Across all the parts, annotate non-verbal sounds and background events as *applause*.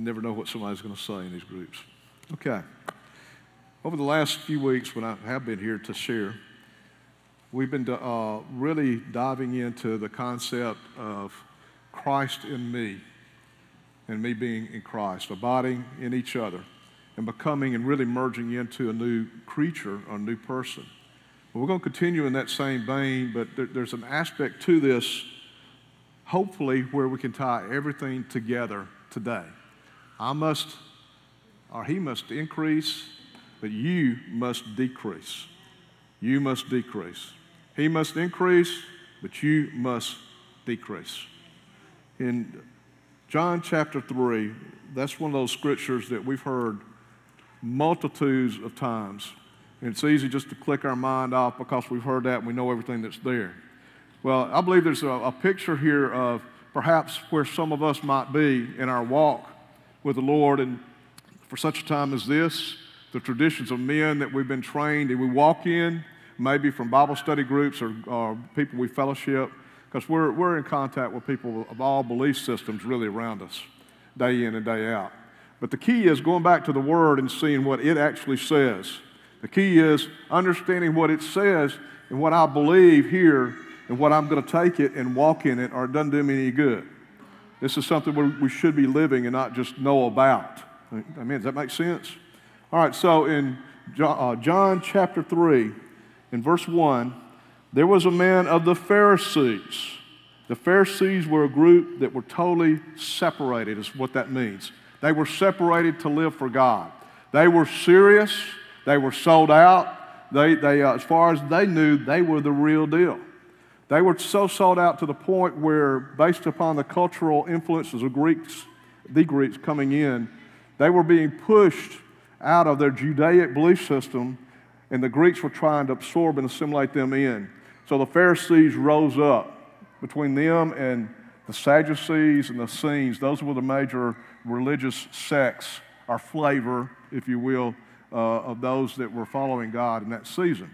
You never know what somebody's going to say in these groups. Okay. Over the last few weeks, when I have been here to share, we've been uh, really diving into the concept of Christ in me and me being in Christ, abiding in each other, and becoming and really merging into a new creature, a new person. We're going to continue in that same vein, but there, there's an aspect to this, hopefully, where we can tie everything together today. I must, or he must increase, but you must decrease. You must decrease. He must increase, but you must decrease. In John chapter 3, that's one of those scriptures that we've heard multitudes of times. And it's easy just to click our mind off because we've heard that and we know everything that's there. Well, I believe there's a, a picture here of perhaps where some of us might be in our walk with the Lord. And for such a time as this, the traditions of men that we've been trained and we walk in, maybe from Bible study groups or, or people we fellowship, because we're, we're in contact with people of all belief systems really around us, day in and day out. But the key is going back to the Word and seeing what it actually says. The key is understanding what it says and what I believe here and what I'm going to take it and walk in it, or it doesn't do me any good. This is something we should be living and not just know about. I mean, does that make sense? All right, so in John, uh, chapter 3, in verse 1, there was a man of the Pharisees. The Pharisees were a group that were totally separated, is what that means. They were separated to live for God. They were serious they were sold out. They, they, uh, as far as they knew, they were the real deal. They were so sought out to the point where, based upon the cultural influences of Greeks, the Greeks coming in, they were being pushed out of their Judaic belief system, and the Greeks were trying to absorb and assimilate them in. So the Pharisees rose up between them and the Sadducees and the Essenes. Those were the major religious sects, or flavor, if you will, uh, of those that were following God in that season.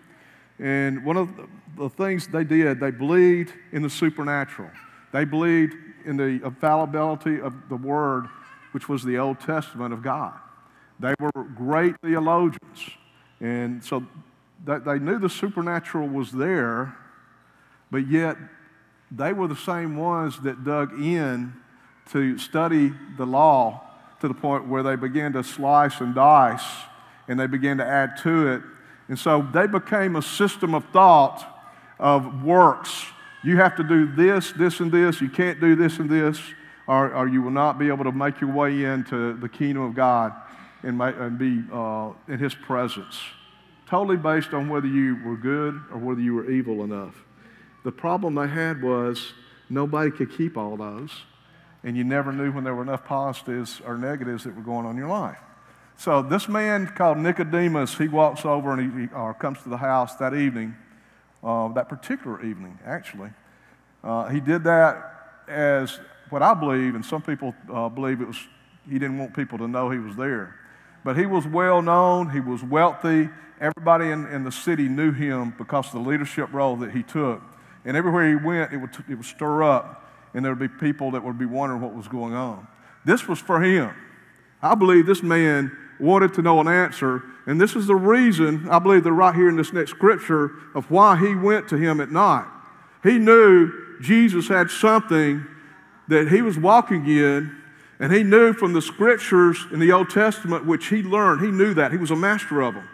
And one of the things they did, they believed in the supernatural. They believed in the infallibility of the Word, which was the Old Testament of God. They were great theologians. And so they knew the supernatural was there, but yet they were the same ones that dug in to study the law to the point where they began to slice and dice and they began to add to it. And so they became a system of thought of works. You have to do this, this, and this. You can't do this and this, or, or you will not be able to make your way into the kingdom of God and, make, and be uh, in His presence. Totally based on whether you were good or whether you were evil enough. The problem they had was nobody could keep all those, and you never knew when there were enough positives or negatives that were going on in your life. So this man called Nicodemus, he walks over and he, he or comes to the house that evening, uh, that particular evening, actually. Uh, he did that as what I believe, and some people uh, believe it was he didn't want people to know he was there. But he was well known, he was wealthy. Everybody in, in the city knew him because of the leadership role that he took. And everywhere he went, it would, it would stir up, and there would be people that would be wondering what was going on. This was for him. I believe this man wanted to know an answer. And this is the reason, I believe, they're right here in this next scripture of why he went to him at night. He knew Jesus had something that he was walking in, and he knew from the scriptures in the Old Testament, which he learned, he knew that. He was a master of them.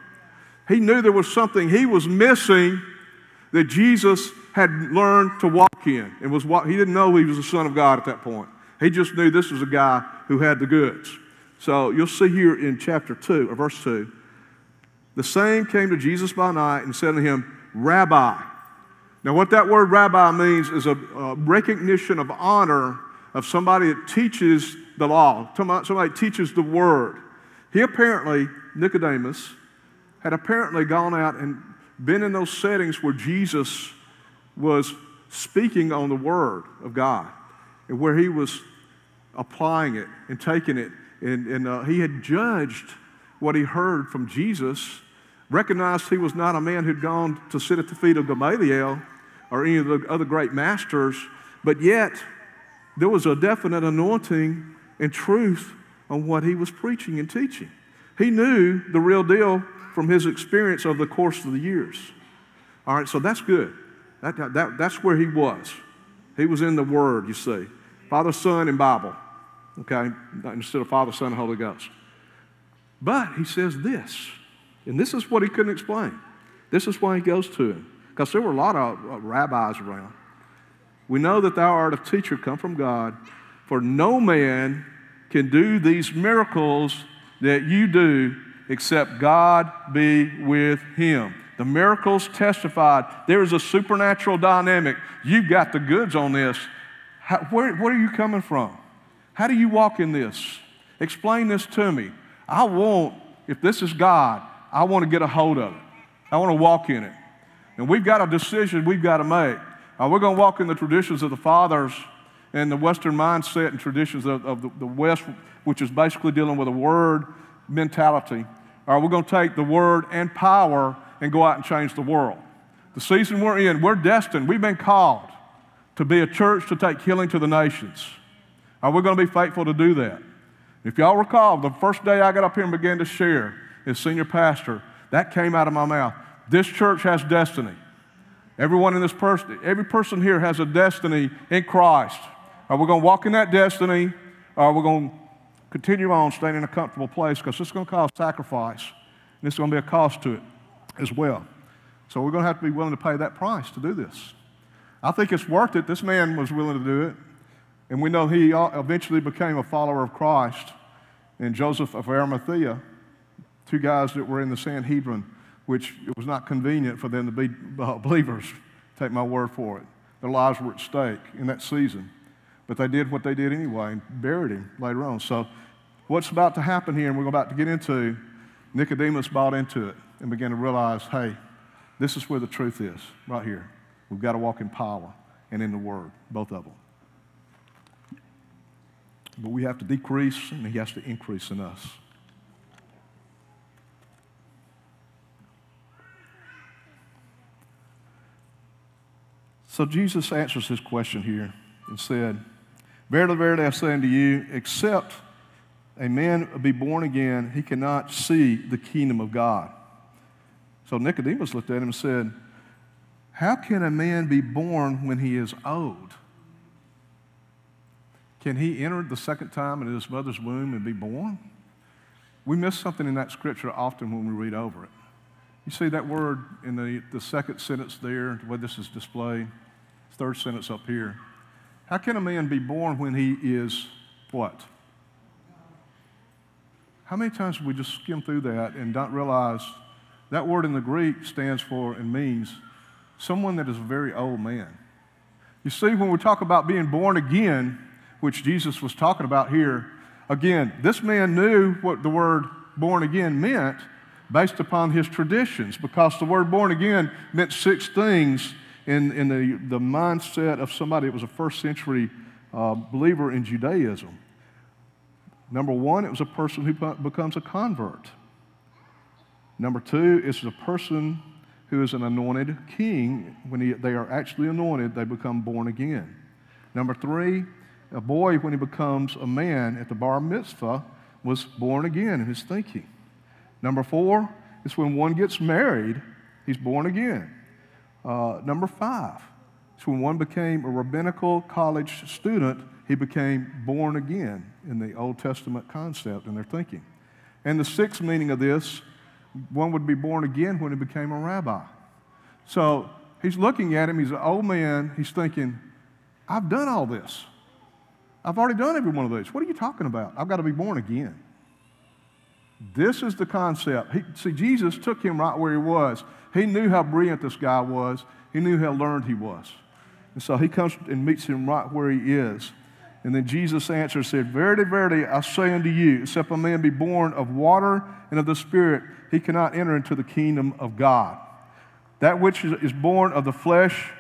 He knew there was something he was missing that Jesus had learned to walk in. And was what he didn't know he was the Son of God at that point. He just knew this was a guy who had the goods. So you'll see here in chapter 2, or verse 2, the same came to Jesus by night and said to him, Rabbi. Now, what that word rabbi means is a, a recognition of honor of somebody that teaches the law, somebody, somebody teaches the word. He apparently, Nicodemus, had apparently gone out and been in those settings where Jesus was speaking on the word of God and where he was applying it and taking it and, and uh, he had judged what he heard from Jesus, recognized he was not a man who'd gone to sit at the feet of Gamaliel or any of the other great masters, but yet there was a definite anointing and truth on what he was preaching and teaching. He knew the real deal from his experience over the course of the years. All right, so that's good. That, that, that's where he was. He was in the Word, you see. Father, Son, and Bible. Okay? Instead of Father, Son, and Holy Ghost. But he says this, and this is what he couldn't explain. This is why he goes to him. Because there were a lot of uh, rabbis around. We know that thou art a teacher come from God, for no man can do these miracles that you do except God be with him. The miracles testified there is a supernatural dynamic. You've got the goods on this. How, where, where are you coming from? How do you walk in this? Explain this to me. I want, if this is God, I want to get a hold of it. I want to walk in it. And we've got a decision we've got to make. Uh, we're going to walk in the traditions of the fathers and the Western mindset and traditions of, of the, the, West, which is basically dealing with a word mentality. Or we're going to take the word and power and go out and change the world. The season we're in, we're destined, we've been called to be a church to take healing to the nations. Are we going to be faithful to do that? If y'all recall, the first day I got up here and began to share as senior pastor, that came out of my mouth. This church has destiny. Everyone in this person, every person here has a destiny in Christ. Are we going to walk in that destiny? Or are we going to continue on staying in a comfortable place? Because it's going to cause sacrifice. And it's going to be a cost to it as well. So we're going to have to be willing to pay that price to do this. I think it's worth it. This man was willing to do it. And we know he uh, eventually became a follower of Christ. And Joseph of Arimathea, two guys that were in the Sanhedrin, which it was not convenient for them to be uh, *laughs* believers. Take my word for it. Their lives were at stake in that season. But they did what they did anyway and buried him later on. So, what's about to happen here, and we're about to get into, Nicodemus bought into it and began to realize hey, this is where the truth is, right here. We've got to walk in power and in the Word, both of them. But we have to decrease, and He has to increase in us. So Jesus answers his question here and said, Verily, verily, I say unto you, except a man be born again, he cannot see the kingdom of God. So Nicodemus looked at him and said, How can a man be born when he is old? Can he enter the second time in his mother's womb and be born? We miss something in that scripture often when we read over it. You see that word in the, the second sentence there, the way this is displayed, third sentence up here. How can a man be born when he is what? How many times we just skim through that and don't realize that word in the Greek stands for and means someone that is a very old man? You see, when we talk about being born again, which Jesus was talking about here, again, this man knew what the word born again meant based upon his traditions because the word born again meant six things in, in the, the mindset of somebody that was a first century uh, believer in Judaism. Number one, it was a person who becomes a convert. Number two, it's a person who is an anointed king. When he, they are actually anointed, they become born again. Number three, a boy, when he becomes a man at the bar mitzvah, was born again in his thinking. Number four is when one gets married, he's born again. Uh, number five is when one became a rabbinical college student, he became born again in the Old Testament concept in their thinking. And the sixth meaning of this, one would be born again when he became a rabbi. So he's looking at him, he's an old man, he's thinking, I've done all this. I've already done every one of those. What are you talking about? I've got to be born again. This is the concept. He, see, Jesus took him right where he was. He knew how brilliant this guy was, he knew how learned he was. And so he comes and meets him right where he is. And then Jesus answered, said, Verily, verily, I say unto you, except a man be born of water and of the Spirit, he cannot enter into the kingdom of God. That which is born of the flesh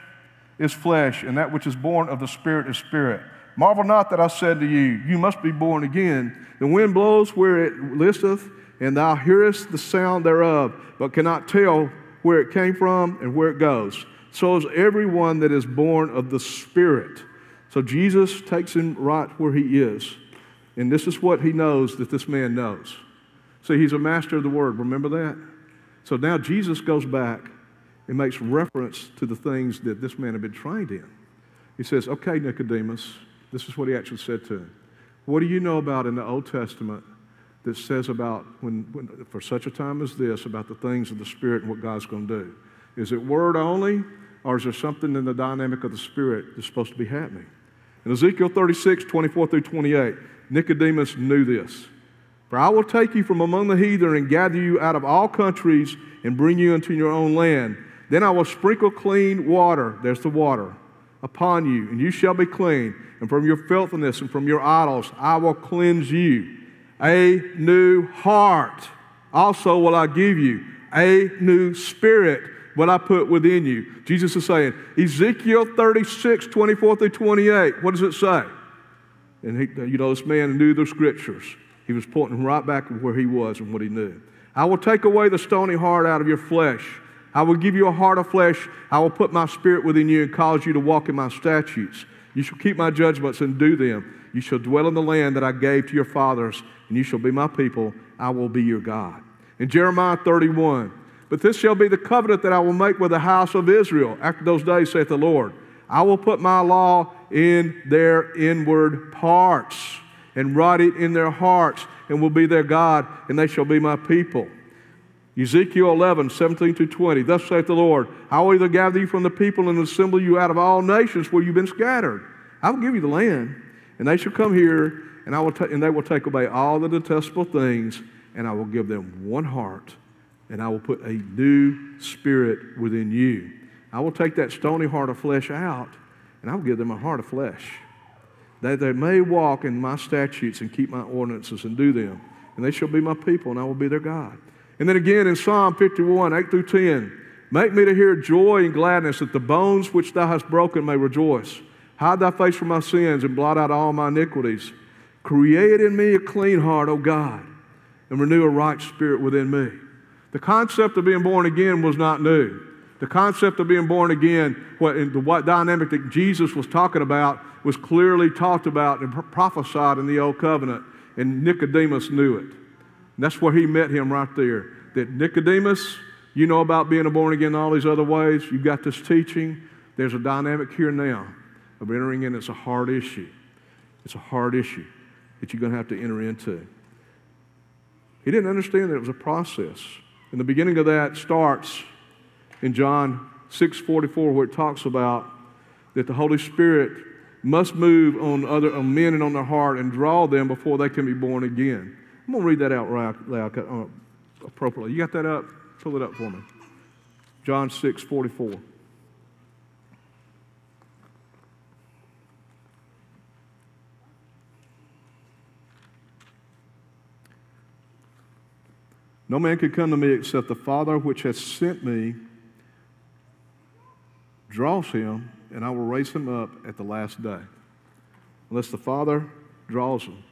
is flesh, and that which is born of the Spirit is spirit. Marvel not that I said to you, You must be born again. The wind blows where it listeth, and thou hearest the sound thereof, but cannot tell where it came from and where it goes. So is everyone that is born of the Spirit. So Jesus takes him right where he is. And this is what he knows that this man knows. See, he's a master of the word. Remember that? So now Jesus goes back and makes reference to the things that this man had been trained in. He says, Okay, Nicodemus, this is what he actually said to him. What do you know about in the Old Testament that says about when, when for such a time as this about the things of the Spirit and what God's going to do? Is it word only, or is there something in the dynamic of the Spirit that's supposed to be happening? In Ezekiel 36, 24 through 28, Nicodemus knew this. For I will take you from among the heathen and gather you out of all countries and bring you into your own land. Then I will sprinkle clean water, there's the water, upon you, and you shall be clean. And from your filthiness and from your idols I will cleanse you. A new heart also will I give you, a new spirit will I put within you. Jesus is saying, Ezekiel 36, 24 through 28, what does it say? And he, you know, this man knew the scriptures. He was pointing right back to where he was and what he knew. I will take away the stony heart out of your flesh. I will give you a heart of flesh. I will put my spirit within you and cause you to walk in my statutes. You shall keep my judgments and do them. You shall dwell in the land that I gave to your fathers, and you shall be my people. I will be your God. In Jeremiah 31, but this shall be the covenant that I will make with the house of Israel after those days, saith the Lord. I will put my law in their inward parts and write it in their hearts and will be their God, and they shall be my people. Ezekiel 11, 17 to 20. Thus saith the Lord, I will either gather you from the people and assemble you out of all nations where you've been scattered. I will give you the land, and they shall come here, and, I will ta- and they will take away all the detestable things, and I will give them one heart, and I will put a new spirit within you. I will take that stony heart of flesh out, and I will give them a heart of flesh that they may walk in my statutes and keep my ordinances and do them. And they shall be my people, and I will be their God. And then again in Psalm 51, 8 through 10, make me to hear joy and gladness that the bones which thou hast broken may rejoice. Hide thy face from my sins and blot out all my iniquities. Create in me a clean heart, O God, and renew a right spirit within me. The concept of being born again was not new. The concept of being born again, what, the what dynamic that Jesus was talking about, was clearly talked about and prophesied in the Old Covenant, and Nicodemus knew it. That's where he met him right there. That Nicodemus, you know about being a born again all these other ways. You've got this teaching. There's a dynamic here now of entering in. It's a hard issue. It's a hard issue that you're going to have to enter into. He didn't understand that it was a process. And the beginning of that starts in John 6:44, where it talks about that the Holy Spirit must move on other on men and on their heart and draw them before they can be born again. I'm going to read that out loud uh, appropriately. You got that up? Pull it up for me. John 6 44. No man can come to me except the Father which has sent me draws him, and I will raise him up at the last day. Unless the Father draws him.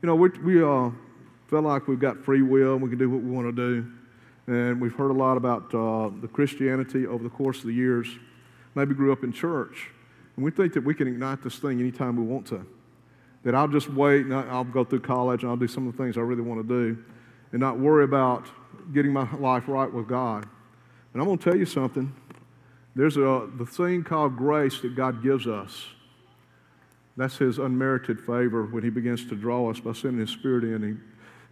You know, we, we uh, feel like we've got free will and we can do what we want to do. And we've heard a lot about uh, the Christianity over the course of the years. Maybe grew up in church. And we think that we can ignite this thing anytime we want to. That I'll just wait and I'll go through college and I'll do some of the things I really want to do and not worry about getting my life right with God. And I'm going to tell you something. There's a the thing called grace that God gives us. That's His unmerited favor when He begins to draw us by sending His Spirit in. He,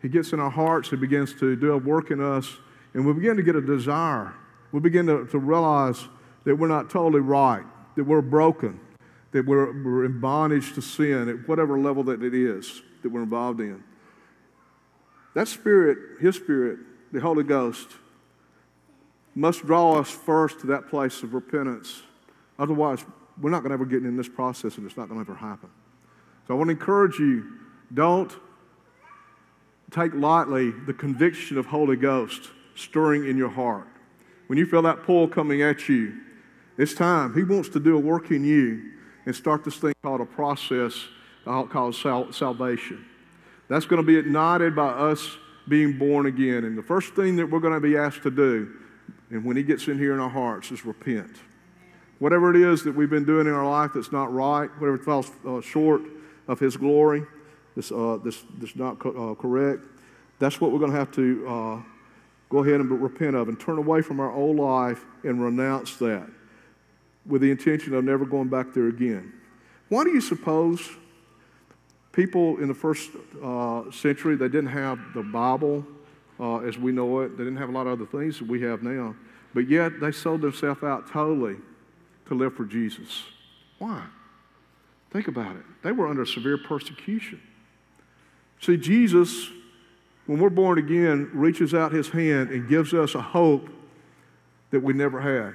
he gets in our hearts, He begins to do a work in us, and we begin to get a desire. We begin to, to realize that we're not totally right, that we're broken, that we're, we're in bondage to sin at whatever level that it is that we're involved in. That Spirit, His Spirit, the Holy Ghost, must draw us first to that place of repentance. Otherwise, we're not going to ever get in this process and it's not going to ever happen. So I want to encourage you don't take lightly the conviction of Holy Ghost stirring in your heart. When you feel that pull coming at you, it's time. He wants to do a work in you and start this thing called a process called sal- salvation. That's going to be ignited by us being born again. And the first thing that we're going to be asked to do and when He gets in here in our hearts, is repent. Whatever it is that we've been doing in our life that's not right, whatever falls uh, short of His glory, that's, uh, that's, that's not co- uh, correct, that's what we're going to have to uh, go ahead and repent of and turn away from our old life and renounce that with the intention of never going back there again. Why do you suppose people in the first uh, century, they didn't have the Bible uh, as we know it, they didn't have a lot of other things that we have now, but yet they sold themselves out totally to live for Jesus. Why? Think about it. They were under severe persecution. See, Jesus, when we're born again, reaches out his hand and gives us a hope that we never had.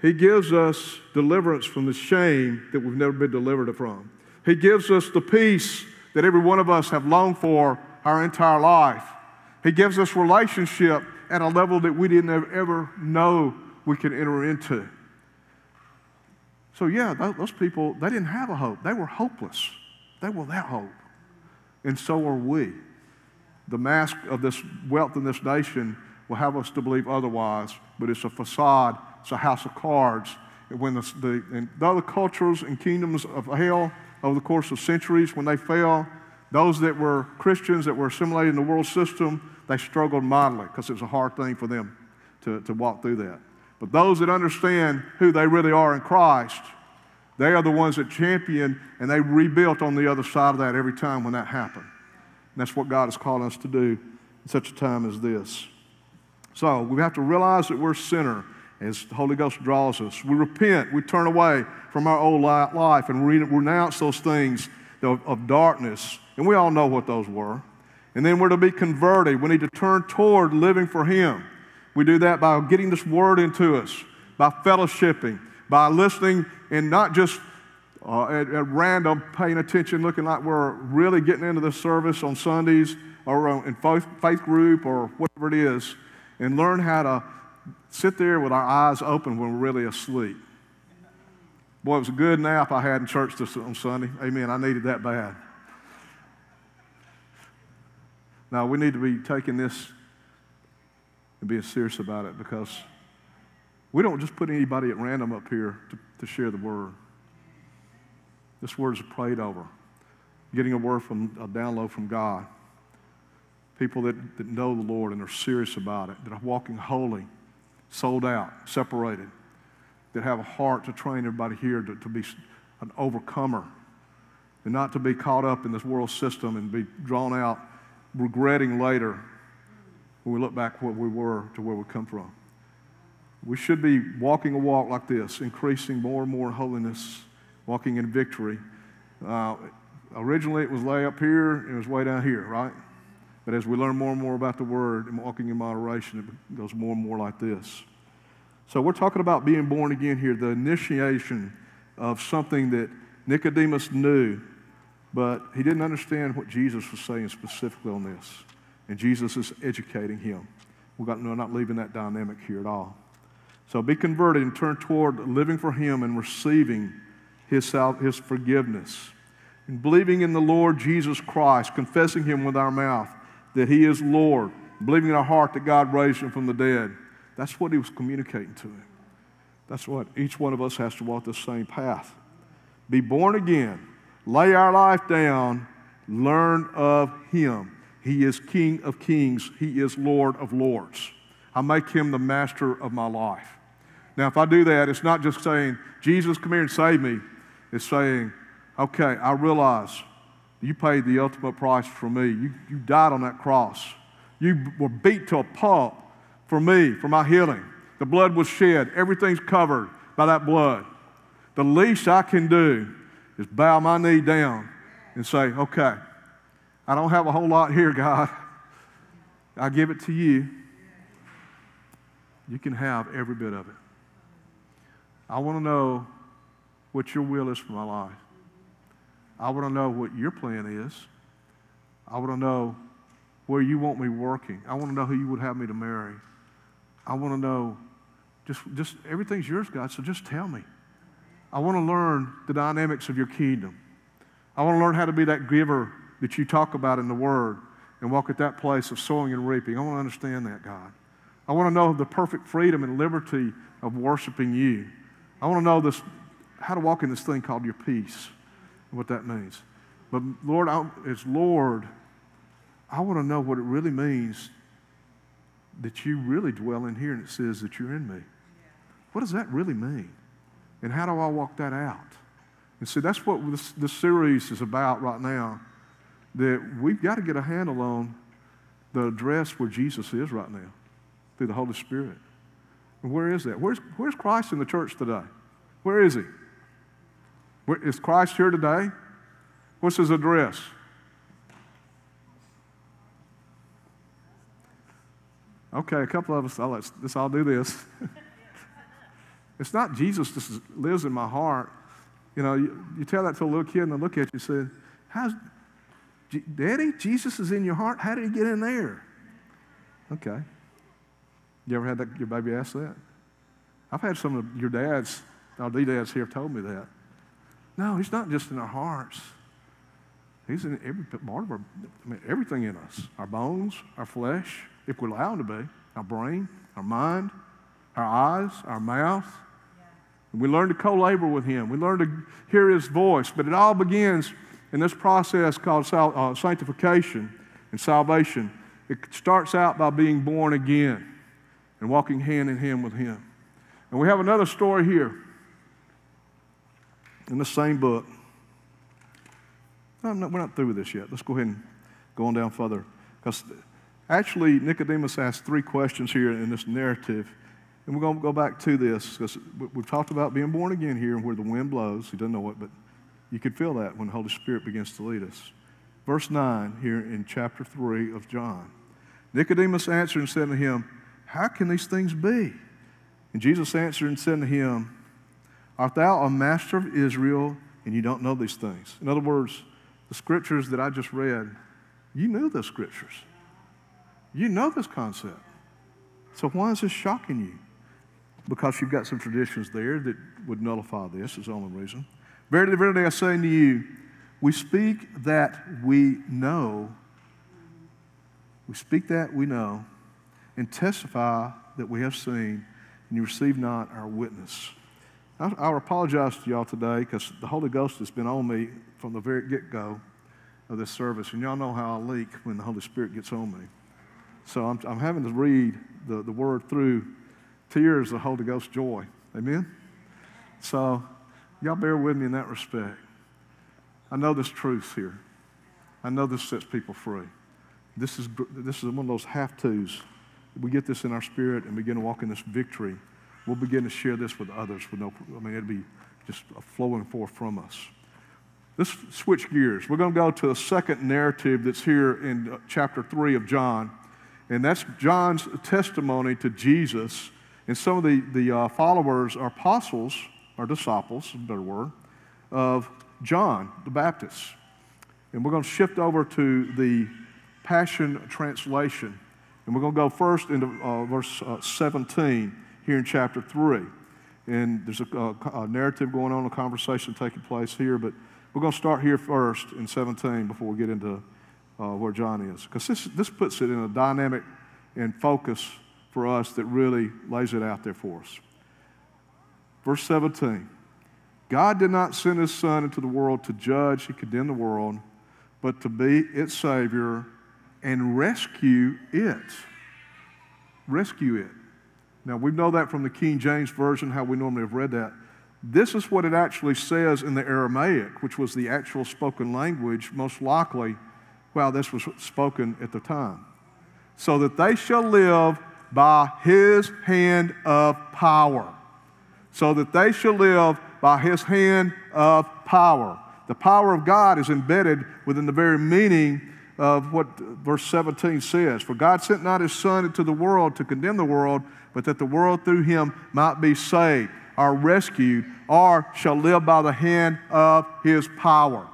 He gives us deliverance from the shame that we've never been delivered from. He gives us the peace that every one of us have longed for our entire life. He gives us relationship at a level that we didn't ever know we could enter into. So, yeah, those people, they didn't have a hope. They were hopeless. They were that hope. And so are we. The mask of this wealth in this nation will have us to believe otherwise, but it's a facade, it's a house of cards. And when the, the, and the other cultures and kingdoms of hell over the course of centuries, when they fell, those that were Christians that were assimilated in the world system, they struggled mightily because it was a hard thing for them to, to walk through that. But those that understand who they really are in Christ, they are the ones that champion and they rebuilt on the other side of that every time when that happened. And that's what God has called us to do in such a time as this. So we have to realize that we're a sinner as the Holy Ghost draws us. We repent, we turn away from our old life and renounce those things of, of darkness. And we all know what those were. And then we're to be converted. We need to turn toward living for Him. We do that by getting this word into us, by fellowshipping, by listening and not just uh, at, at, random paying attention, looking like we're really getting into the service on Sundays or in faith, faith group or whatever it is, and learn how to sit there with our eyes open when we're really asleep. Boy, it was a good nap I had in church this, on Sunday. Amen. I needed that bad. Now, we need to be taking this and being serious about it because we don't just put anybody at random up here to, to share the word. This word is prayed over, getting a word from a download from God. People that, that know the Lord and are serious about it, that are walking holy, sold out, separated, that have a heart to train everybody here to, to be an overcomer and not to be caught up in this world system and be drawn out regretting later when we look back what we were to where we come from. We should be walking a walk like this, increasing more and more holiness, walking in victory. Uh, originally, it was way up here, it was way down here, right? But as we learn more and more about the Word and walking in moderation, it goes more and more like this. So we're talking about being born again here, the initiation of something that Nicodemus knew, but he didn't understand what Jesus was saying specifically on this. And Jesus is educating him. We're not leaving that dynamic here at all. So be converted and turn toward living for Him and receiving His, his forgiveness. And believing in the Lord Jesus Christ, confessing Him with our mouth that He is Lord, believing in our heart that God raised Him from the dead. That's what He was communicating to him. That's what each one of us has to walk the same path. Be born again, lay our life down, learn of Him. He is King of kings, He is Lord of lords. I make Him the master of my life. Now, if I do that, it's not just saying, Jesus, come here and save me. It's saying, okay, I realize you paid the ultimate price for me. You, you died on that cross. You were beat to a pulp for me, for my healing. The blood was shed. Everything's covered by that blood. The least I can do is bow my knee down and say, okay, I don't have a whole lot here, God. I give it to you. You can have every bit of it. I want to know what your will is for my life. I want to know what your plan is. I want to know where you want me working. I want to know who you would have me to marry. I want to know just, just everything's yours, God, so just tell me. I want to learn the dynamics of your kingdom. I want to learn how to be that giver that you talk about in the Word and walk at that place of sowing and reaping. I want to understand that, God. I want to know the perfect freedom and liberty of worshiping you. I want to know this, how to walk in this thing called your peace and what that means. But Lord, I, as Lord, I want to know what it really means that you really dwell in here and it says that you're in me. What does that really mean? And how do I walk that out? And see, that's what this, this series is about right now. That we've got to get a handle on the address where Jesus is right now through the Holy Spirit. Where is that? Where's, where's Christ in the church today? Where is he? Where, is Christ here today? What's his address? Okay, a couple of us, I'll, let this, I'll do this. *laughs* it's not Jesus just lives in my heart. You know, you, you, tell that to a little kid and they look at you and say, How's, Daddy, Jesus is in your heart. How did he get in there? Okay. You ever had that, your baby ask that? I've had some of your dads, our D dads here, told me that. No, he's not just in our hearts. He's in every part of our, I mean, everything in us our bones, our flesh, if we're allowed to be, our brain, our mind, our eyes, our mouth. We learn to co labor with Him. We learn to hear His voice. But it all begins in this process called sal- uh, sanctification and salvation. It starts out by being born again and walking hand in hand with Him. And we have another story here in the same book. No, we're not through with this yet. Let's go ahead and go on down further. Because actually, Nicodemus asked three questions here in this narrative. And we're going to go back to this because we've talked about being born again here and where the wind blows. He doesn't know it, but you could feel that when the Holy Spirit begins to lead us. Verse 9 here in chapter 3 of John. Nicodemus answered and said to him, How can these things be? And Jesus answered and said to him, Art thou a master of Israel and you don't know these things? In other words, the scriptures that I just read, you knew the scriptures. You know this concept. So why is this shocking you? Because you've got some traditions there that would nullify this, is the only reason. Verily, verily, I say unto you, we speak that we know, we speak that we know, and testify that we have seen, and you receive not our witness. I, I apologize to y'all today because the Holy Ghost has been on me from the very get go of this service, and y'all know how I leak when the Holy Spirit gets on me. So I'm, I'm having to read the, the word through tears of Holy Ghost joy. Amen? So Y'all bear with me in that respect. I know this truth here. I know this sets people free. This is, this is one of those have tos. We get this in our spirit and begin to walk in this victory. We'll begin to share this with others. With no, I mean, it'll be just flowing forth from us. Let's switch gears. We're going to go to a second narrative that's here in uh, chapter 3 of John, and that's John's testimony to Jesus. And some of the, the uh, followers are apostles or disciples, better word, of John the Baptist. And we're going to shift over to the Passion Translation. And we're going to go first into uh, verse uh, 17 here in chapter 3. And there's a, a, a, narrative going on, a conversation taking place here, but we're going to start here first in 17 before we get into uh, where John is. Because this, this puts it in a dynamic and focus for us that really lays it out there for us. Verse 17 God did not send his Son into the world to judge and condemn the world, but to be its Savior and rescue it. Rescue it. Now, we know that from the King James Version, how we normally have read that. This is what it actually says in the Aramaic, which was the actual spoken language, most likely while this was spoken at the time. So that they shall live by his hand of power so that they shall live by his hand of power. The power of God is embedded within the very meaning of what verse 17 says. For God sent not his Son into the world to condemn the world, but that the world through him might be saved, or rescued, or shall live by the hand of his power.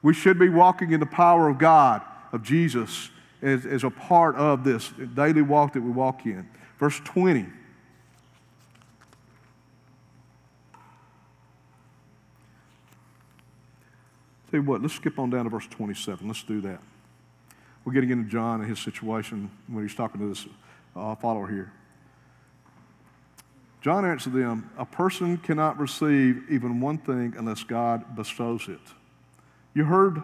We should be walking in the power of God, of Jesus, as, as a part of this daily walk that we walk in. Verse 20. Tell you what, let's skip on down to verse 27. Let's do that. We're getting into John and his situation when he's talking to this uh, follower here. John answered them, A person cannot receive even one thing unless God bestows it. You heard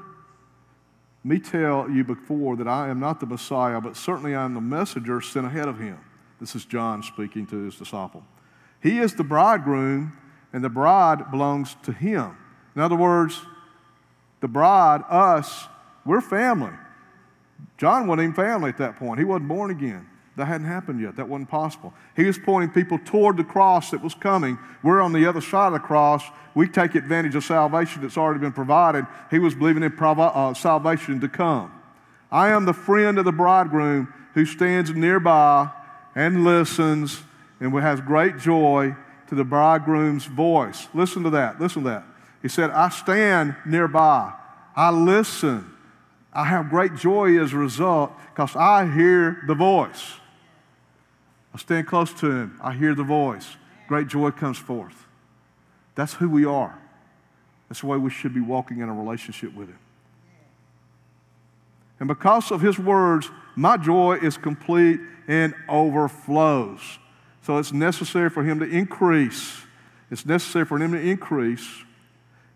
me tell you before that I am not the Messiah, but certainly I am the messenger sent ahead of him. This is John speaking to his disciple. He is the bridegroom, and the bride belongs to him. In other words, the bride, us, we're family. John wasn't even family at that point. He wasn't born again. That hadn't happened yet. That wasn't possible. He was pointing people toward the cross that was coming. We're on the other side of the cross. We take advantage of salvation that's already been provided. He was believing in uh, salvation to come. I am the friend of the bridegroom who stands nearby and listens and has great joy to the bridegroom's voice. Listen to that. Listen to that. He said, I stand nearby. I listen. I have great joy as a result because I hear the voice. I stand close to him. I hear the voice. Great joy comes forth. That's who we are. That's the way we should be walking in a relationship with him. And because of his words, my joy is complete and overflows. So it's necessary for him to increase. It's necessary for him to increase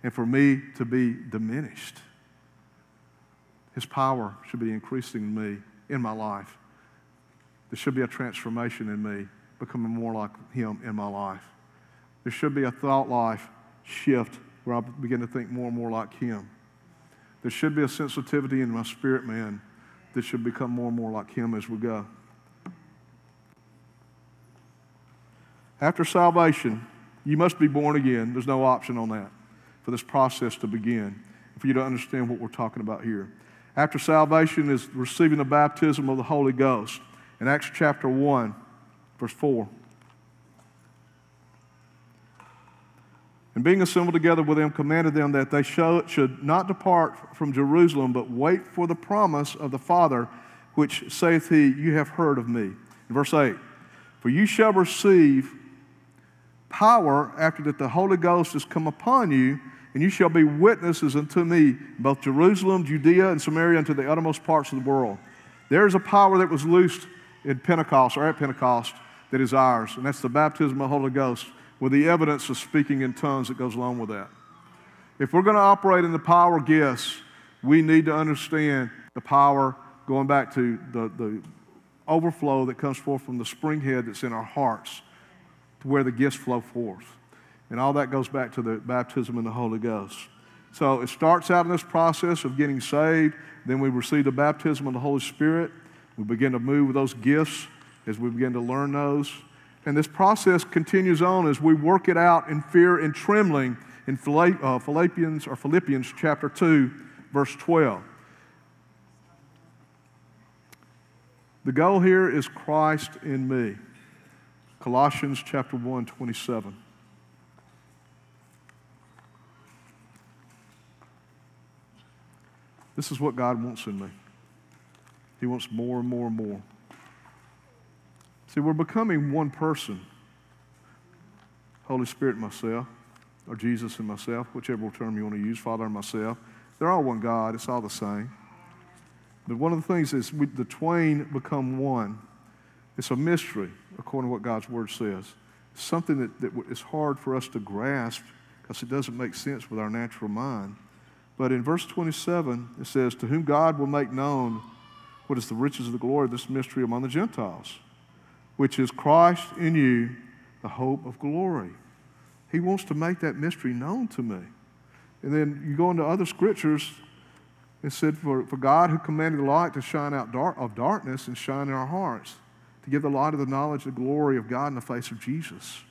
and for me to be diminished. His power should be increasing me, in my life. There should be a transformation in me, becoming more like Him in my life. There should be a thought life shift where I begin to think more and more like Him. There should be a sensitivity in my spirit man that should become more and more like Him as we go. After salvation, you must be born again. There's no option on that for this process to begin, for you to understand what we're talking about here. After salvation is receiving the baptism of the Holy Ghost in Acts chapter 1, verse 4. And being assembled together with them, commanded them that they show, should not depart from Jerusalem, but wait for the promise of the Father, which saith he, You have heard of me. In verse 8, For you shall receive power after that the Holy Ghost has come upon you, and you shall be witnesses unto me, both Jerusalem, Judea, and Samaria, unto the uttermost parts of the world. There is a power that was loosed in Pentecost or at Pentecost that is ours, and that's the baptism of the Holy Ghost with the evidence of speaking in tongues that goes along with that. If we're going to operate in the power gifts, we need to understand the power going back to the, the overflow that comes forth from the spring head that's in our hearts to where the gifts flow forth. And all that goes back to the baptism in the Holy Ghost. So it starts out in this process of getting saved, then we receive the baptism of the Holy Spirit. We begin to move with those gifts as we begin to learn those. And this process continues on as we work it out in fear and trembling in uh, Philippians or Philippians chapter 2, verse 12. The goal here is Christ in me. Colossians chapter 1, 27. This is what God wants in me. He wants more and more and more. See, we're becoming one person Holy Spirit and myself, or Jesus and myself, whichever term you want to use, Father and myself. They're all one God, it's all the same. But one of the things is we, the twain become one. It's a mystery, according to what God's Word says. It's something that, that is hard for us to grasp because it doesn't make sense with our natural mind. But in verse 27, it says, To whom God will make known what is the riches of the glory of this mystery among the Gentiles, which is Christ in you, the hope of glory. He wants to make that mystery known to me. And then you go into other scriptures, it said, For, for God who commanded the light to shine out dark, of darkness and shine in our hearts, to give the light of the knowledge of the glory of God in the face of Jesus.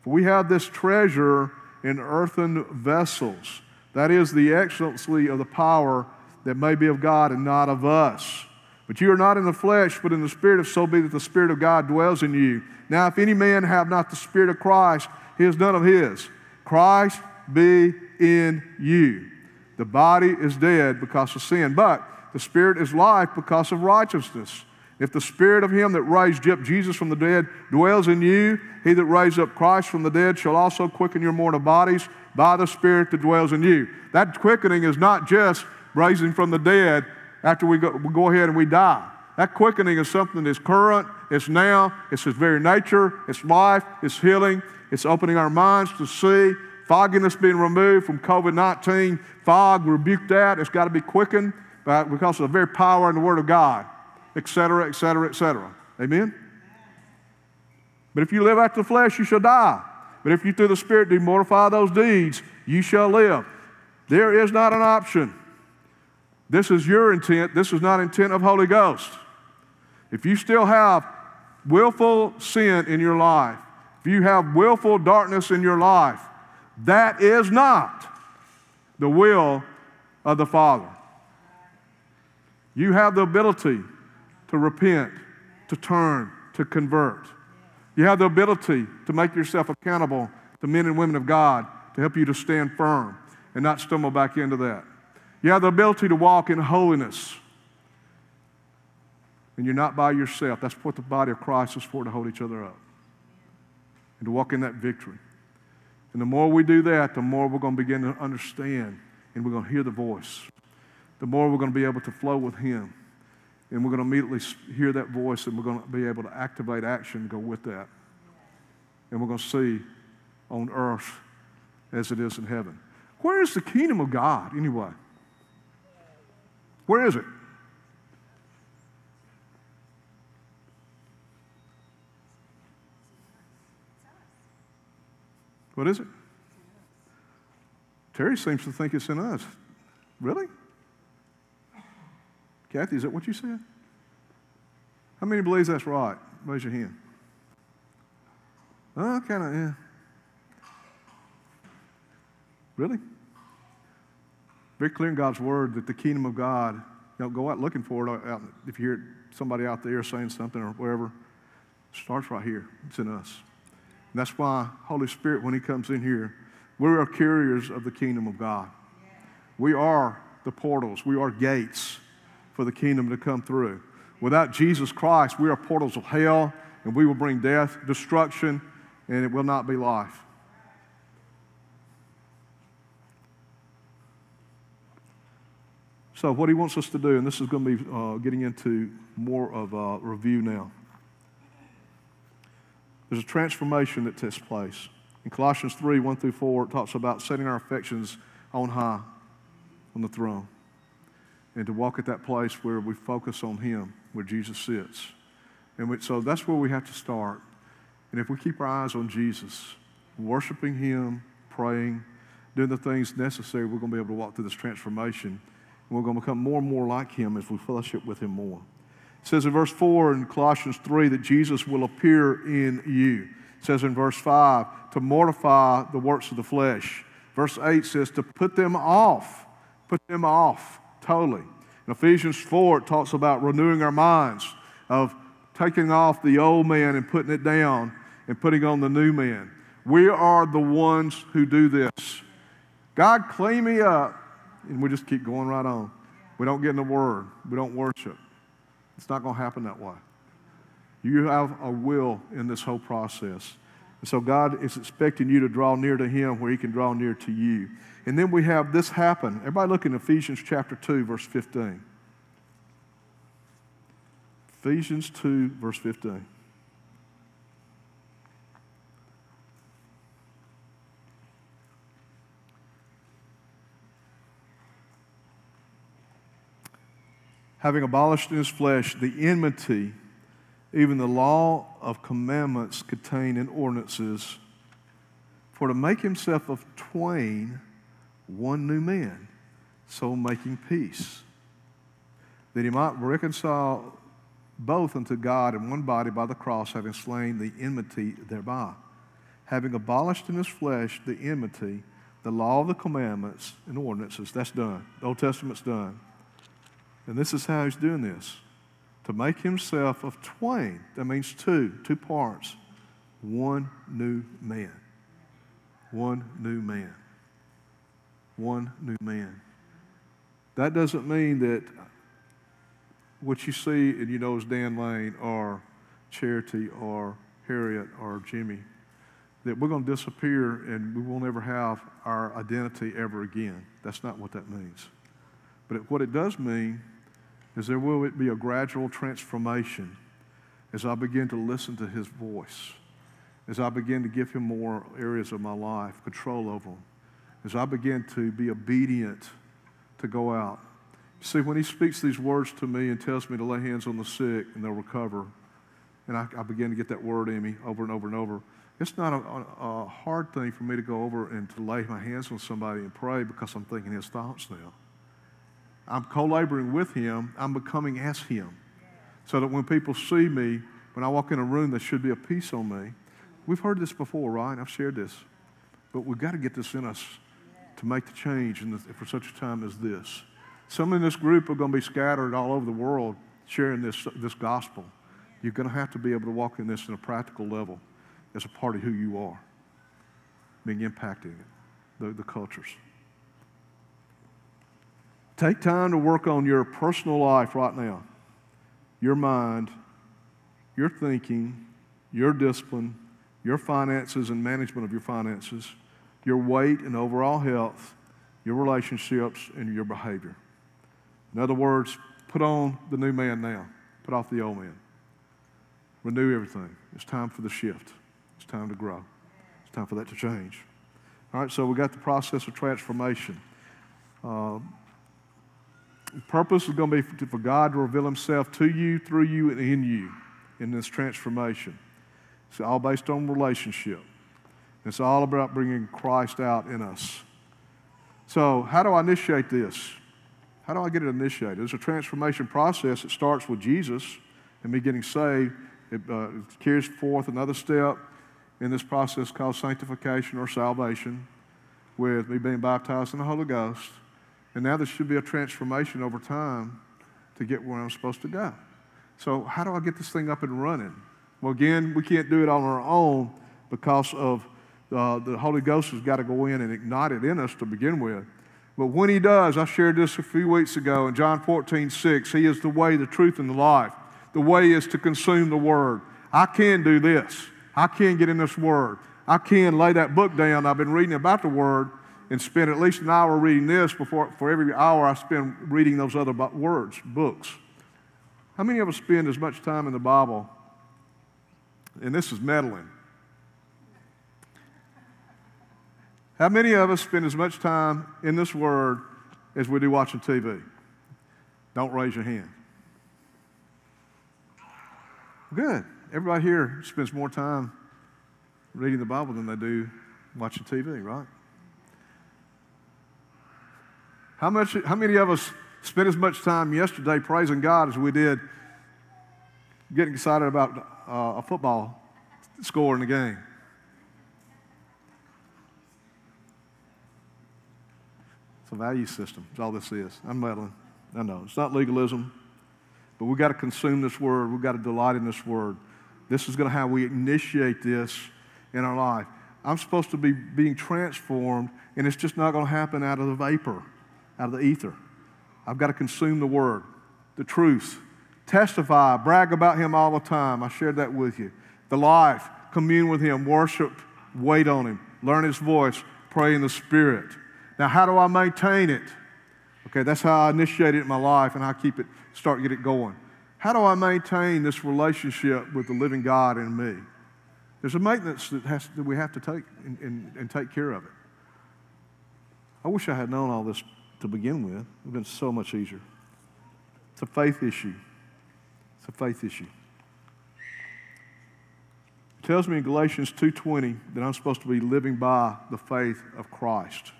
For we have this treasure in earthen vessels. That is the excellency of the power that may be of God and not of us. But you are not in the flesh, but in the Spirit, if so be that the Spirit of God dwells in you. Now, if any man have not the Spirit of Christ, he is none of his. Christ be in you. The body is dead because of sin, but the Spirit is life because of righteousness. If the Spirit of Him that raised up Jesus from the dead dwells in you, He that raised up Christ from the dead shall also quicken your mortal bodies by the Spirit that dwells in you. That quickening is not just raising from the dead, after we go, we go ahead and we die. That quickening is something that's current, it's now, it's His very nature, it's life, it's healing, it's opening our minds to see. Fogginess being removed from COVID 19, fog, rebuke that. It's got to be quickened. by, because of the very power in the Word of God, etc., etc., etc. Amen? But if you live after the flesh, you shall die. But if you through the Spirit do mortify those deeds, you shall live. There is not an option. This is your intent. This is not intent of Holy Ghost. If you still have willful sin in your life, if you have willful darkness in your life, that is not the will of the Father. You have the ability to repent, to turn, to convert. You have the ability to make yourself accountable to men and women of God to help you to stand firm and not stumble back into that. You have the ability to walk in holiness. And you're not by yourself. That's what the body of Christ is for, to hold each other up and to walk in that victory. And the more we do that, the more we're going to begin to understand and we're going to hear the voice. The more we're going to be able to flow with Him. And we're going to immediately hear that voice and we're going to be able to activate action and go with that. And we're going to see on earth as it is in heaven. Where is the kingdom of God anyway? Where is it? What is it? Terry seems to think it's in us. Really? Kathy, is that what you said? How many believes that's right? Raise your hand. Uh, oh, kind of, yeah. Really? Very clear in God's word that the kingdom of God, you know, go out looking for it. Uh, out, if you hear somebody out there saying something or wherever, starts right here. It's in us. And that's why Holy Spirit, when He comes in here, we are carriers of the kingdom of God. We are the portals, we are gates for the kingdom to come through. Without Jesus Christ, we are portals of hell, and we will bring death, destruction, and it will not be life. So, what he wants us to do, and this is going to be uh, getting into more of a review now. There's a transformation that takes place. In Colossians 3 1 through 4, it talks about setting our affections on high, on the throne, and to walk at that place where we focus on Him, where Jesus sits. And we, so that's where we have to start. And if we keep our eyes on Jesus, worshiping Him, praying, doing the things necessary, we're going to be able to walk through this transformation. And we're going to become more and more like Him as we fellowship with Him more. It says in verse 4 in Colossians 3 that Jesus will appear in you. It says in verse 5 to mortify the works of the flesh. Verse 8 says to put them off. Put them off totally. In Ephesians 4, it talks about renewing our minds, of taking off the old man and putting it down and putting on the new man. We are the ones who do this. God, clean me up. And we just keep going right on. We don't get in the Word, we don't worship. It's not going to happen that way. You have a will in this whole process. And so God is expecting you to draw near to Him where He can draw near to you. And then we have this happen. Everybody look in Ephesians chapter 2, verse 15. Ephesians 2, verse 15. having abolished in his flesh the enmity, even the law of commandments contained in ordinances, for to make himself of twain one new man, so making peace, that he might reconcile both unto God in one body by the cross, having slain the enmity thereby, having abolished in his flesh the enmity, the law of the commandments and ordinances. That's done. The Old Testament's done and this is how he's doing this to make himself of twain. That means two, two parts. One new man. One new man. One new man. That doesn't mean that what you see and you know is Dan Lane or Charity or Harriet or Jimmy, that we're going to disappear and we will never have our identity ever again. That's not what that means. But what it does mean is there will be a gradual transformation as I begin to listen to his voice, as I begin to give him more areas of my life, control over them, as I begin to be obedient to go out. See, when he speaks these words to me and tells me to lay hands on the sick and they'll recover, and I, I begin to get that word in me over and over and over, it's not a, a, hard thing for me to go over and to lay my hands on somebody and pray because I'm thinking his thoughts now. I'm co laboring with him, I'm becoming as him. So that when people see me, when I walk in a room, there should be a peace on me. We've heard this before, right? I've shared this. But we've got to get this in us to make the change the, for such a time as this. Some in this group are going to be scattered all over the world sharing this, this gospel. You're going to have to be able to walk in this in a practical level as a part of who you are, being impacting the, the cultures. Take time to work on your personal life right now, your mind, your thinking, your discipline, your finances and management of your finances, your weight and overall health, your relationships, and your behavior. In other words, put on the new man now, put off the old man. Renew everything. It's time for the shift. It's time to grow. It's time for that to change. All right, so we got the process of transformation. Uh, the purpose is going to be for God to reveal Himself to you, through you, and in you in this transformation. It's all based on relationship. It's all about bringing Christ out in us. So, how do I initiate this? How do I get it initiated? It's a transformation process. It starts with Jesus and me getting saved. It, uh, it carries forth another step in this process called sanctification or salvation with me being baptized in the Holy Ghost. And now there should be a transformation over time to get where I'm supposed to go. So, how do I get this thing up and running? Well, again, we can't do it on our own because of uh, the Holy Ghost has got to go in and ignite it in us to begin with. But when He does, I shared this a few weeks ago in John 14, 6. He is the way, the truth, and the life. The way is to consume the Word. I can do this. I can get in this Word. I can lay that book down. I've been reading about the Word and spend at least an hour reading this before for every hour I spend reading those other words, books. How many of us spend as much time in the Bible? And this is meddling. How many of us spend as much time in this Word as we do watching TV? Don't raise your hand. Good. Everybody here spends more time reading the Bible than they do watching TV, right? How, much, how many of us spent as much time yesterday praising God as we did getting excited about uh, a football score in the game? A value system, is all this is. I'm meddling. I know. It's not legalism, but we've got to consume this word. We've got to delight in this word. This is going to how we initiate this in our life. I'm supposed to be being transformed, and it's just not going to happen out of the vapor, out of the ether. I've got to consume the word, the truth, testify, brag about him all the time. I shared that with you. The life, commune with him, worship, wait on him, learn his voice, pray in the spirit. Now, how do I maintain it? Okay, that's how I initiate it in my life and I keep it, start get it going. How do I maintain this relationship with the living God in me? There's a maintenance that, has, that we have to take and, and, and take care of it. I wish I had known all this to begin with. It would have been so much easier. It's a faith issue. It's a faith issue. It tells me in Galatians 2:20 that I'm supposed to be living by the faith of Christ.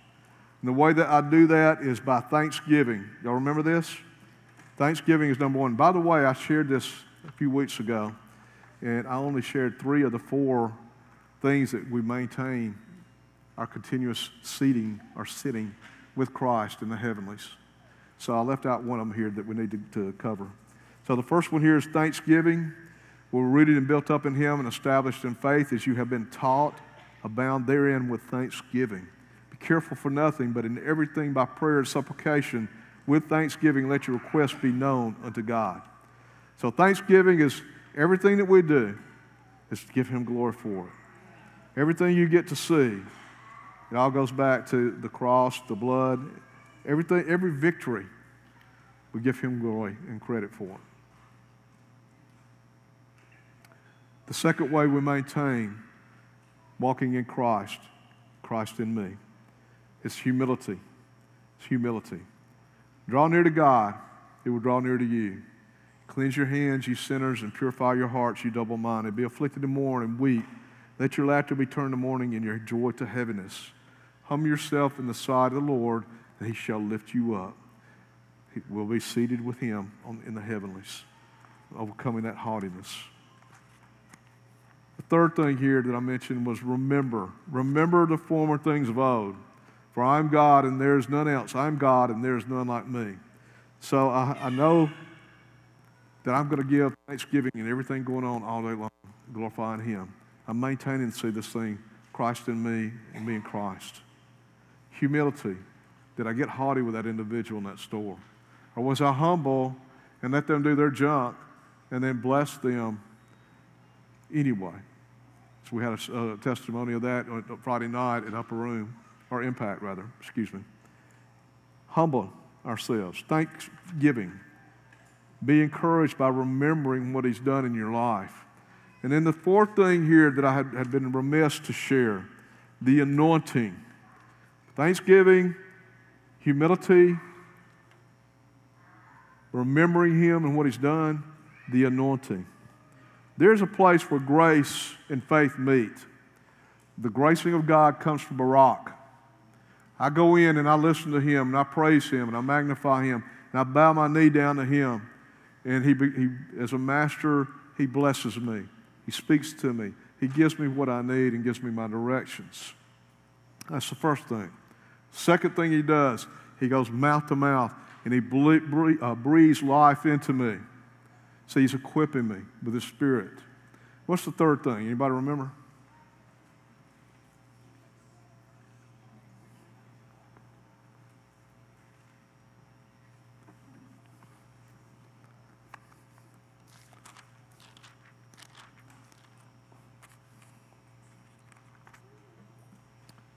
And the way that I do that is by thanksgiving. Y'all remember this? Thanksgiving is number one. By the way, I shared this a few weeks ago, and I only shared three of the four things that we maintain our continuous seating or sitting with Christ in the heavenlies. So I left out one of them here that we need to, to cover. So the first one here is thanksgiving. We're rooted and built up in Him and established in faith as you have been taught, abound therein with thanksgiving. Be careful for nothing, but in everything by prayer and supplication with thanksgiving, let your requests be known unto God. So, thanksgiving is everything that we do is to give Him glory for it. Everything you get to see, it all goes back to the cross, the blood, everything, every victory, we give Him glory and credit for it. The second way we maintain walking in Christ, Christ in me, is humility. It's humility. Draw near to God, He will draw near to you. Cleanse your hands, you sinners, and purify your hearts, you double minded. Be afflicted and mourn and weep. Let your laughter be turned to mourning and your joy to heaviness. Humble yourself in the sight of the Lord, and He shall lift you up. He will be seated with Him on, in the heavenlies, overcoming that haughtiness. The third thing here that I mentioned was remember. Remember the former things of old. For I'm God and there is none else. I'm God and there is none like me. So I, I know that I'm going to give thanksgiving and everything going on all day long, glorifying Him. I'm maintaining see this thing, Christ in me and me in Christ. Humility. Did I get haughty with that individual in that store? Or was I humble and let them do their junk and then bless them anyway? So we had a, a testimony of that on Friday night at Upper Room or impact rather, excuse me. Humble ourselves, thanksgiving. Be encouraged by remembering what He's done in your life. And then the fourth thing here that I had, had been remiss to share the anointing. Thanksgiving, humility, remembering Him and what He's done, the anointing. There's a place where grace and faith meet. The gracing of God comes from Barak. I go in and I listen to him and I praise him and I magnify him and I bow my knee down to him. And he, he, as a master, he blesses me. He speaks to me. He gives me what I need and gives me my directions. That's the first thing. Second thing he does, he goes mouth to mouth and he uh, breathes life into me. So he's equipping me with his spirit. What's the third thing? Anybody remember?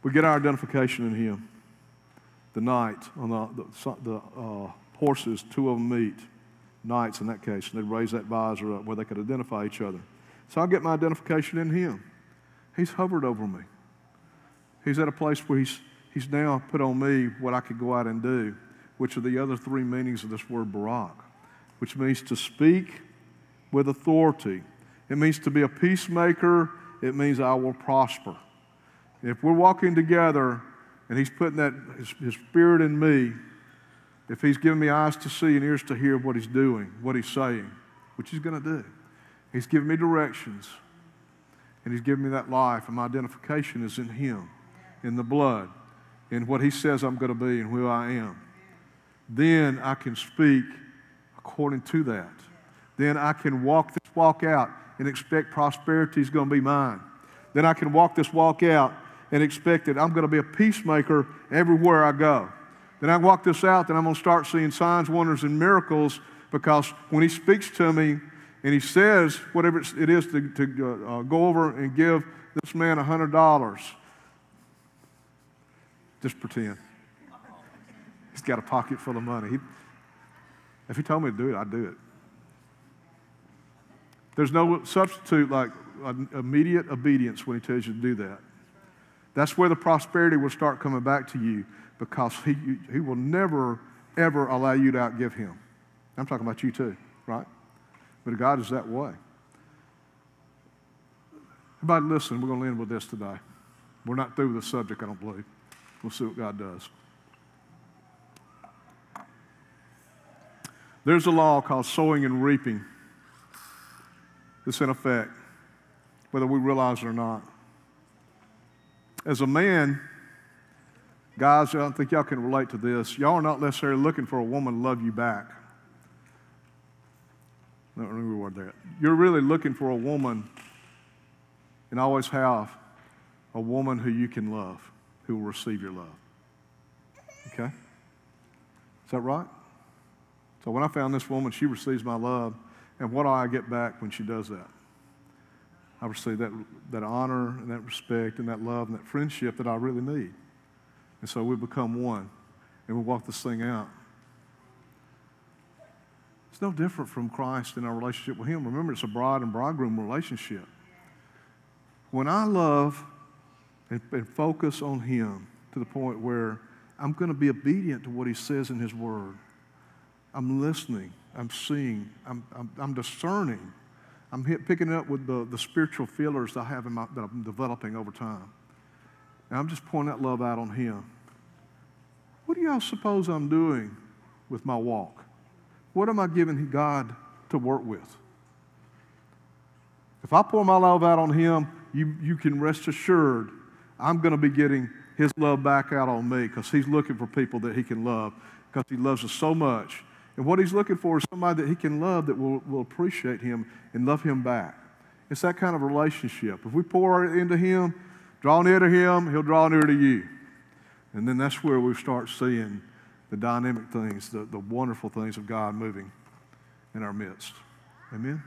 We get our identification in Him. The knight on the, the, the uh, horses, two of them meet, knights in that case, and they raise that visor up where they could identify each other. So I get my identification in Him. He's hovered over me. He's at a place where He's, he's now put on me what I could go out and do, which are the other three meanings of this word Barak, which means to speak with authority. It means to be a peacemaker. It means I will prosper. If we're walking together and He's putting that, His, his Spirit in me, if He's giving me eyes to see and ears to hear what He's doing, what He's saying, which He's going to do, He's giving me directions and He's giving me that life, and my identification is in Him, in the blood, in what He says I'm going to be and who I am. Then I can speak according to that. Then I can walk this walk out and expect prosperity is going to be mine. Then I can walk this walk out and expected I'm going to be a peacemaker everywhere I go. Then I walk this out, then I'm going to start seeing signs, wonders, and miracles because when He speaks to me and He says whatever it is to, to uh, go over and give this man $100, just pretend. He's got a pocket full of money. He, if He told me to do it, I'd do it. There's no substitute like immediate obedience when He tells you to do that. That's where the prosperity will start coming back to you because he, he will never, ever allow you to outgive him. I'm talking about you too, right? But God is that way. Everybody, listen, we're going to end with this today. We're not through with the subject, I don't believe. We'll see what God does. There's a law called sowing and reaping that's in effect, whether we realize it or not. As a man, guys, I don't think y'all can relate to this. Y'all are not necessarily looking for a woman to love you back. Remember word there. You're really looking for a woman, and always have, a woman who you can love, who will receive your love. Okay? Is that right? So when I found this woman, she receives my love, and what do I get back when she does that? I receive that, that honor and that respect and that love and that friendship that I really need. And so we become one and we walk this thing out. It's no different from Christ in our relationship with Him. Remember, it's a bride and bridegroom relationship. When I love and, and focus on Him to the point where I'm going to be obedient to what He says in His Word, I'm listening. I'm seeing. I'm, I'm, I'm discerning. I'm picking up with the, the spiritual feelers I have in my, that I'm developing over time. And I'm just pouring that love out on him. What do y'all suppose I'm doing with my walk? What am I giving God to work with? If I pour my love out on him, you, you can rest assured I'm going to be getting his love back out on me because he's looking for people that he can love because he loves us so much. And what he's looking for is somebody that he can love that will, will appreciate him and love him back. It's that kind of relationship. If we pour into him, draw near to him, he'll draw near to you. And then that's where we start seeing the dynamic things, the, the wonderful things of God moving in our midst. Amen?